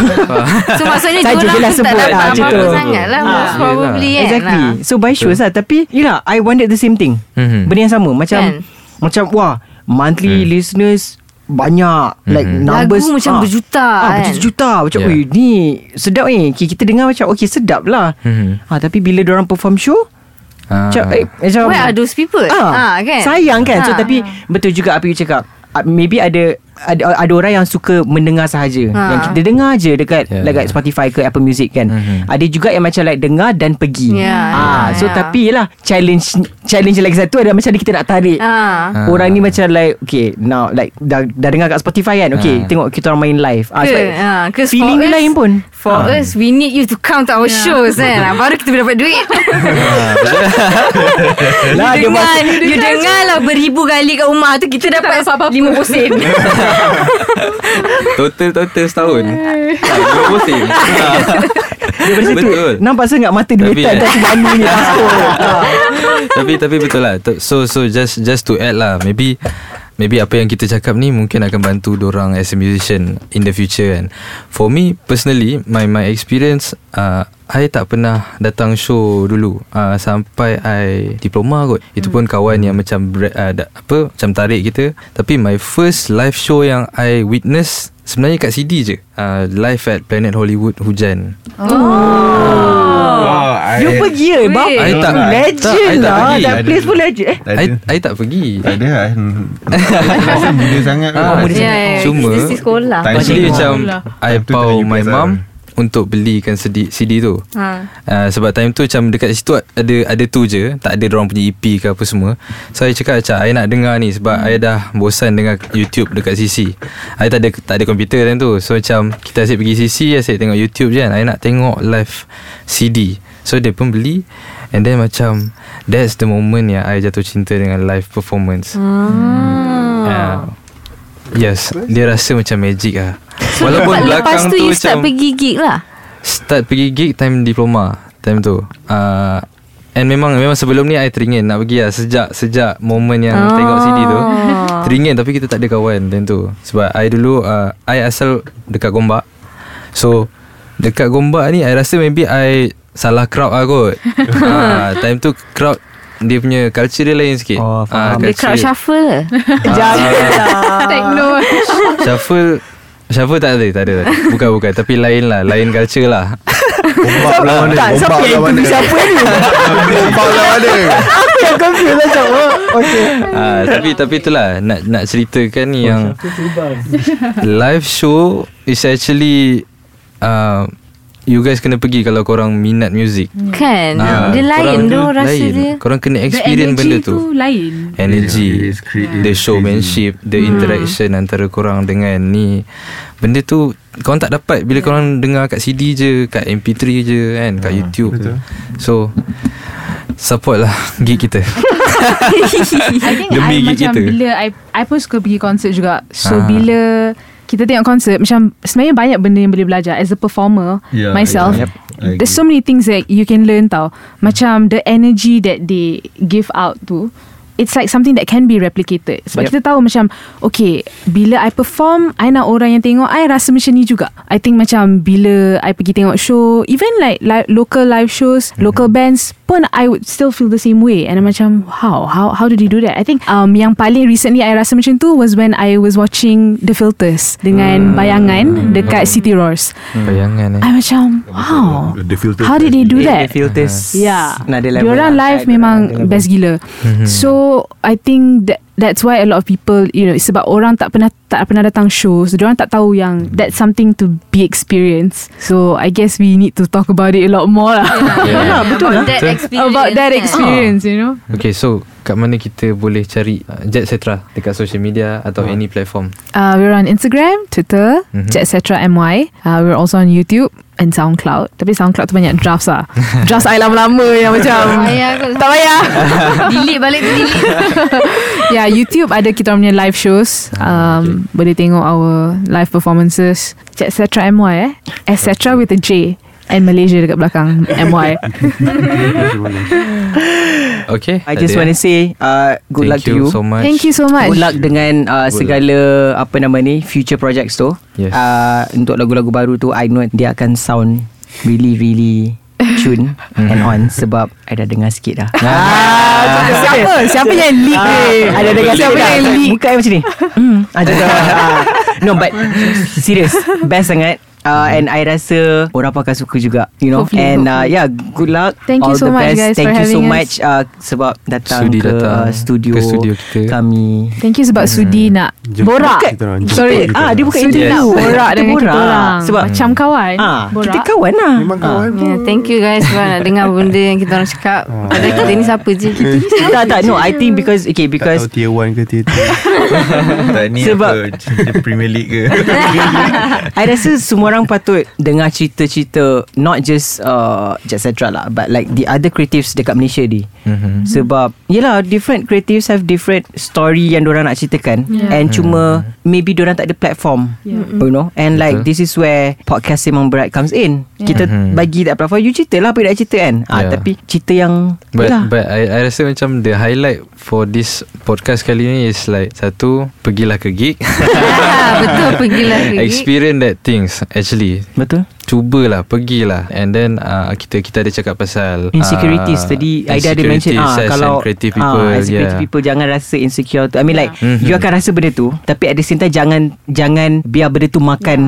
So maksudnya Saja diorang je lah tak sebut dapat lah macam apa-apa tu. sangat lah Ah, Most probably kan exactly. lah. So by shows lah tapi yalah I wondered the same thing. Mhm. Benda yang sama macam Kan? macam wah monthly listeners banyak like Mhm. numbers Lagu macam berjuta ah, kan? berjuta macam Yeah. ni sedap ni Okay, kita dengar macam okey sedap lah Mhm. ah, tapi bila orang perform show Ah. macam eh, macam Where are those people? ah, Ah, kan? sayang kan so Ah. tapi betul juga apa you cakap Ah, maybe ada ada, ada orang yang suka mendengar sahaja Ha. Yang kita dengar je Dekat Yeah. yeah. like Spotify ke Apple Music kan Mhm. Ada juga yang macam like Dengar dan pergi Yeah, ah, yeah, So yeah. tapi lah Challenge Challenge lagi satu Ada macam kita nak tarik Ah. Orang ni macam like Okay now like Dah, dah dengar kat Spotify kan Okay Ah. tengok kita orang main live ah, Ke, ah, 'cause Feeling us- lain pun For us We need you to come to our shows kan Ah, Baru kita boleh dapat duit <laughs> Lah You dengar masuk You dengar lah Beribu kali kat rumah tu Kita dapat RM50 sen <laughs> Total total setahun. Ha, Dua musim. <laughs> Ha. Daripada situ Betul. Nampak sangat mata dia Tapi- metal Dah nyanyi ni. <laughs> Tapi tapi betul lah. So so just just to add lah maybe maybe apa yang kita cakap ni mungkin akan bantu orang as a musician in the future kan. For me personally my my experience uh, I tak pernah datang show dulu. Uh, sampai I diploma kot. Itu pun kawan yang macam uh, apa macam tarik kita. Tapi my first live show yang I witness sebenarnya kat CD je. Uh, live at Planet Hollywood hujan. Oh, I, Dia pergi eh Bab Weh. I tak- tak, Legend I tak lah pergi. That place pun legend. Eh Tak I, I tak pergi. Tak ada lah Rasa muda sangat Ah, muda ya Cuma- sekolah. Actually tu- macam I tengah my lah. Untuk belikan CD, CD tu. ha. Uh, sebab time tu macam dekat situ ada ada tu je, tak ada orang punya EP ke apa semua. So I cakap macam I nak dengar ni sebab I dah bosan dengar YouTube dekat CC. I tak ada tak ada komputer time tu. So macam kita asyik pergi CC, asyik tengok YouTube je kan. I nak tengok live CD. So dia pun beli And then macam That's the moment yang I jatuh cinta dengan live performance uh, Yes Dia rasa macam magic lah <laughs> Walaupun Lepas belakang tu tu, you macam start pergi gig lah. Start pergi gig time diploma Time tu. Uh, And memang memang sebelum ni I teringin nak pergi lah Sejak sejak moment yang Oh. tengok CD tu. <laughs> Teringin tapi kita tak ada kawan time tu. Sebab I dulu uh, I asal dekat Gombak. So Dekat Gombak ni I rasa maybe I Salah crowd lah kot. Uh, <laughs> Time tu crowd Dia punya culture dia lain sikit. Oh, Ah, faham. Dia crowd shuffle. Ke? Janganlah. Techno. Shuffle Shuffle tak ada? Tak ada tak ada. Bukan bukan. Tapi lain lah. Lain culture lah. Ombak belah mana? Tak siapa yang interview siapa ni? <laughs> Ombak belah mana? Aku yang confused macam oh, Okay. Ah, tapi tapi itulah. Nak nak ceritakan ni yang live show is actually uh, you guys kena pergi kalau korang minat music. Kan Ah, Dia lain korang tu rasa lain. dia Korang kena The experience energy benda tu tu. lain Energy, Yeah, the showmanship, the interaction antara korang dengan ni. Benda tu korang tak dapat bila korang dengar kat CD je, kat MP3 je kan, kat YouTube. betul. So support lah <laughs> gig kita. <laughs> I think Demi I gig macam kita. bila I I pun suka pergi konsert juga. So Ah. bila kita tengok konsert macam sebenarnya banyak benda yang boleh belajar as a performer Yeah, myself. yeah. I There's so many things that you can learn tau. Macam the energy that they give out tu It's like something that can be replicated. Sebab Yep. kita tahu macam Okay Bila I perform I nak orang yang tengok I rasa macam ni juga. I think macam Bila I pergi tengok show Even like, like Local live shows Local bands Pun I would still feel the same way. And I'm macam How How how did you do that? I think um, Yang paling recently I rasa macam tu Was when I was watching The Filters Dengan Bayangan Dekat City Roars. Bayangan eh. I macam Wow The filter How did they do The that? Filters. Yeah. Nada level Diorang lah. live memang best gila. So I think that That's why a lot of people You know Sebab orang tak pernah Tak pernah datang shows Diorang tak tahu yang That's something to be experienced. So I guess we need to talk about it a lot more lah. Yeah. betul lah. <laughs> That Betul. experience About that experience You know? Okay so Kat mana kita boleh cari uh, Jet Setra Dekat social media Atau any platform? Uh, We're on Instagram Twitter Mhm. Etc MY uh, We're also on YouTube And SoundCloud Tapi SoundCloud tu banyak drafts lah <laughs> Drafts I lama-lama Yang macam Tak payah <laughs> Delete balik tu delete <laughs> Ya, yeah, YouTube ada kita punya live shows. Um, Boleh tengok our live performances. Etc. MY eh. Etc. with a J. And Malaysia dekat belakang MY. Okay I just want to say uh, Good Thank luck to you so much Thank you so much. Good luck dengan uh, Good segala apa nama ni future projects tu. Yes. Uh, untuk lagu-lagu baru tu I know dia akan sound really really tune <laughs> and on sebab I dah dengar sikit dah. Ah, siapa? Siapa yang leak ni? Ada dengar Siapa sikit yang dah. leak? Bukan macam ni. Hmm. <laughs> Ah. No but serious best sangat uh, and I rasa orang pun akan suka juga you know. Hopefully, and uh, hopefully. yeah good luck. Thank you all so the much, best. guys, thank for you so us. much uh, sebab datang Sudi ke datang uh, studio, ke studio kita. kami. Thank you sebab Sudi nak Jemput borak. kita Sorry. Kita ah dia bukan Sudi interview nak borak dengan kita borak. orang. Sebab Macam kawan. Ah Borak. kita kawan lah. Memang kawan Yeah, thank you guys sebab nak dengar benda yang kita orang cakap. Padahal kita ni siapa je? Kita <laughs> tak tak no I think because okay Tak because tahu tier 1 ke tier 2 <laughs> Tak ni Sebab- apa Premier League ke? <laughs> I rasa semua orang patut dengar cerita-cerita not just uh, Jet Central lah but like the other creatives dekat Malaysia ni. Mhm. Sebab yelah different creatives have different story yang orang nak ceritakan Yeah. and cuma maybe orang tak ada platform. Yeah. You know and like Betul. this is where podcast Memang Berat comes in. Kita Mhm. bagi tak platform you cerita lah apa yang nak cerita kan. Ah Yeah. tapi cerita yang But yelah. but I, I rasa macam the highlight for this podcast kali ni is like satu pergilah ke gig. <laughs> Ah, betul pergilah ke gig. Experience that things actually. Betul. Cubalah Pergilah And then uh, Kita kita ada cakap pasal Insecurities uh, Tadi Aida ada mention ah, Kalau and creative people ah, As a creative yeah. people Jangan rasa insecure tu I mean like Mhm. You akan rasa benda tu Tapi at the same time Jangan Jangan biar benda tu makan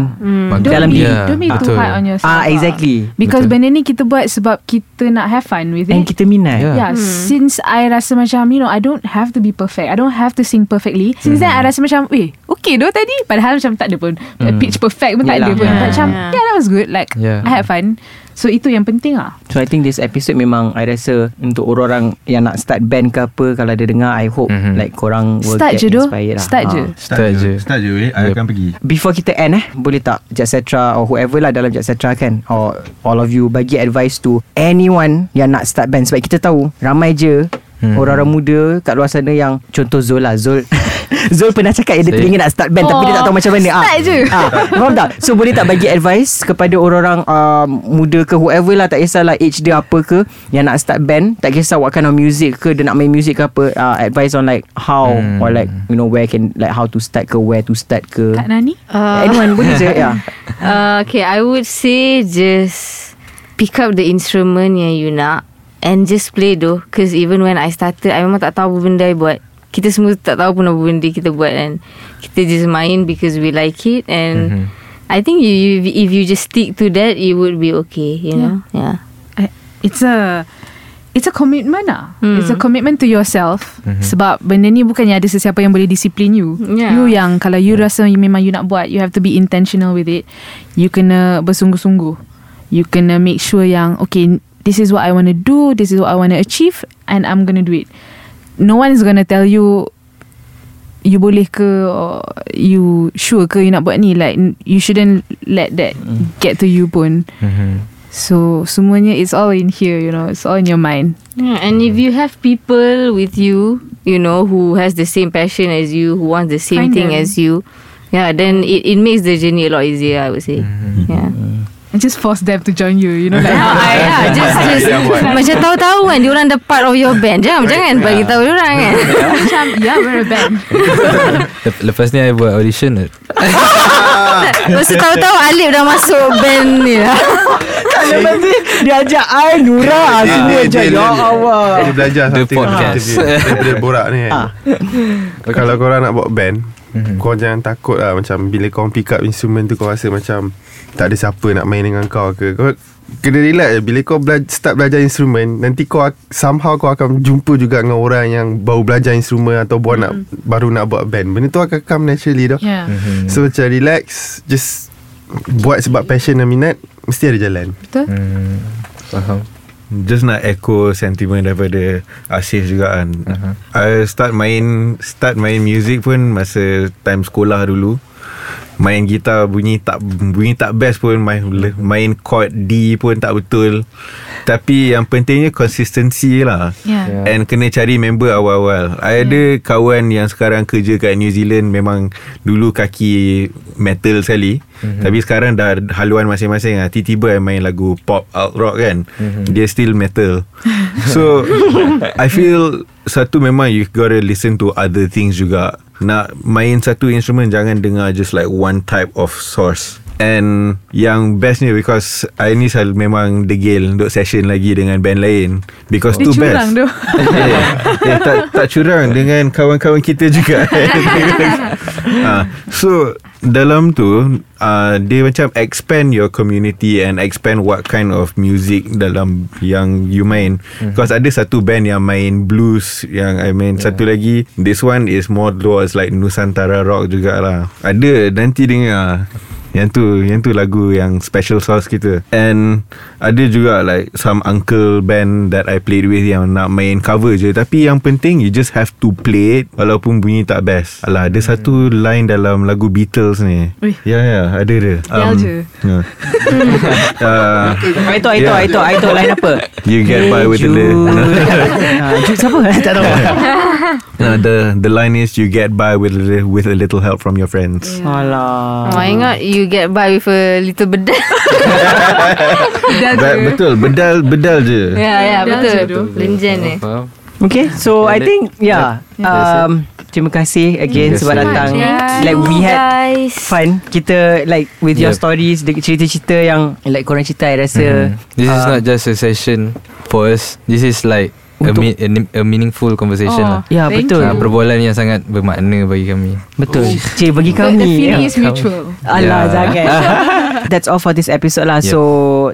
Makan- Dalam be, diri Yeah, Don't be too betul. hard on yourself Ah, lah. exactly. Because Betul. benda ni kita buat Sebab kita nak have fun with And it kita minat Yeah. Yeah, since I rasa macam You know I don't have to be perfect I don't have to sing perfectly Since then I rasa macam Eh okay doh tadi Padahal macam tak ada pun Pitch perfect pun tak Yalah. ada pun Yeah. Macam Yeah. yeah that was good Like Yeah. I had fun So itu yang penting lah So I think this episode memang I rasa Untuk orang-orang Yang nak start band ke apa Kalau dia dengar I hope Mhm. Like korang will Start get je inspired lah Start Ah. je Start je. Start je weh I Yep. akan pergi Before kita end eh Boleh tak Jetcetra Or whoever lah Dalam Jetcetra kan Or all of you Bagi advice to Anyone Yang nak start band Sebab kita tahu Ramai je Hmm. Orang-orang muda Kat luar sana yang Contoh Zul lah Zul. <laughs> Zul pernah cakap Dia teringin nak start band Tapi dia tak tahu macam mana. Start je. ah, <laughs> Faham tak? So boleh tak bagi advice Kepada orang-orang uh, Muda ke Whoever lah Tak kisahlah age dia apa ke Yang nak start band Tak kisah what kind of music ke Dia nak main music ke apa uh, Advice on like How Hmm. Or like You know where can Like how to start ke Where to start ke. Kak Nani? Uh, Anyone boleh <laughs> je ya. Uh, okay, I would say just pick up the instrument yang you nak and just play though. Because even when I started, I memang tak tahu apa benda I buat. Kita semua tak tahu pun apa benda kita buat and kita just main because we like it and Mhm. I think you, you if you just stick to that, it would be okay. You know, yeah. I- It's a It's a commitment lah Hmm. It's a commitment to yourself Mhm. Sebab benda ni bukannya ada sesiapa yang boleh disiplin you Yeah. You yang Kalau you rasa you memang you nak buat You have to be intentional with it You kena bersungguh-sungguh You kena make sure yang Okay This is what I want to do This is what I want to achieve And I'm gonna do it No one is gonna tell you You boleh ke or You sure ke You nak buat ni Like You shouldn't let that Get to you pun Mhm. So semuanya it's all in here, you know. It's all in your mind. Yeah, and if you have people with you, you know, who has the same passion as you, who wants the same Find thing them. as you, yeah, then it, it makes the journey a lot easier, I would say. Yeah. And just force them to join you, you know. Like how I yeah, just just <laughs> macam tahu-tahu kan dia orang the part of your band. Jangan jangan bagi tahu dia orang kan. <laughs> macam yeah, we're a band. <laughs> Lep- Lepas ni I buat audition Lepas tu tahu-tahu Alip dah masuk band ni lah. Lepas ni Dia ajak I Nura Semua Dia- ajak dia- Ya dia- Allah Dia belajar The something podcast. Daripada borak ni Ah. kan Kalau korang nak buat band Mhm. Kau jangan takut lah Macam bila kau pick up instrument tu Kau rasa macam Tak ada siapa nak main dengan kau ke? Kau kena relax je. Bila kau bela- start belajar instrumen Nanti kau ak- Somehow kau akan jumpa juga Dengan orang yang Baru belajar instrumen Atau buat nak baru nak buat band. Benda tu akan come naturally tau. Yeah. Mhm. So macam relax Just Buat sebab passion dan minat Mesti ada jalan. Betul? Hmm, Faham. Just nak echo sentiment daripada Asif juga kan. Uh-huh. I start main Start main music pun Masa time sekolah dulu Main gitar bunyi tak bunyi tak best pun main main chord D pun tak betul. Tapi yang pentingnya consistency lah. Yeah. Yeah. And kena cari member awal-awal. I ada kawan yang sekarang kerja kat New Zealand memang dulu kaki metal sekali. Mm-hmm. Tapi sekarang dah haluan masing-masing lah. Tiba-tiba I main lagu pop alt rock kan. Mm-hmm. Dia still metal. so <laughs> I feel satu memang you gotta listen to other things juga. Nak main satu instrument jangan dengar just like one type of source. And yang bestnya because I ni selalu memang degil untuk session lagi dengan band lain because Dia tu best. curang tu. <laughs> eh, eh, tak tak curang dengan kawan-kawan kita juga. ha, <laughs> <laughs> so dalam tu uh, dia macam expand your community and expand what kind of music dalam yang you main. Because ada satu band yang main blues yang I main yeah. satu lagi this one is more towards like Nusantara rock jugalah. Ada nanti dengar. Yang tu Yang tu lagu yang Special sauce kita And Ada juga like Some uncle band That I played with Yang nak main cover je Tapi yang penting You just have to play it Walaupun bunyi tak best Alah ada satu line Dalam lagu Beatles ni. Ya ya Ada dia Yell je. <laughs> ya. uh, Aito, Aito, Yeah. Aito, Aito lain apa? You get by with the Jude. <laughs> Jude siapa? <laughs> tak tahu. uh, The the line is You get by with a With a little help from your friends Alah. Oh, I ingat you get by with a little bedal. <laughs> Ba- Betul Bedal Bedal je ya, ya, Bedal je tu. betul. Lenjen ni. Faham? Okay, so I think yeah. Um, terima kasih again Terima sebab kasih. datang. Thank Like we had guys. fun. Kita like with your Yep. stories, the cerita-cerita yang like korang cerita I rasa. Mhm. This is uh, not just a session for us. This is like Untuk- a, ni- a meaningful conversation Oh. lah. Ya Thank betul. you. Uh, perbualan yang sangat bermakna bagi kami. Betul. Cik bagi But kami. the feeling ya. is mutual. Alah Yeah. jangan <laughs> That's all for this episode lah Yep. So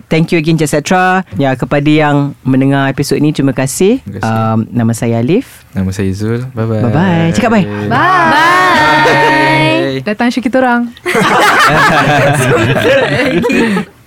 Thank you again Jasetra Ya kepada yang Mendengar episod ni Terima kasih, Terima kasih. Um, Nama saya Alif Nama saya Zul. Bye bye. Bye-bye. Cakap bye. Bye. Datang syuk kita orang. <laughs> <laughs>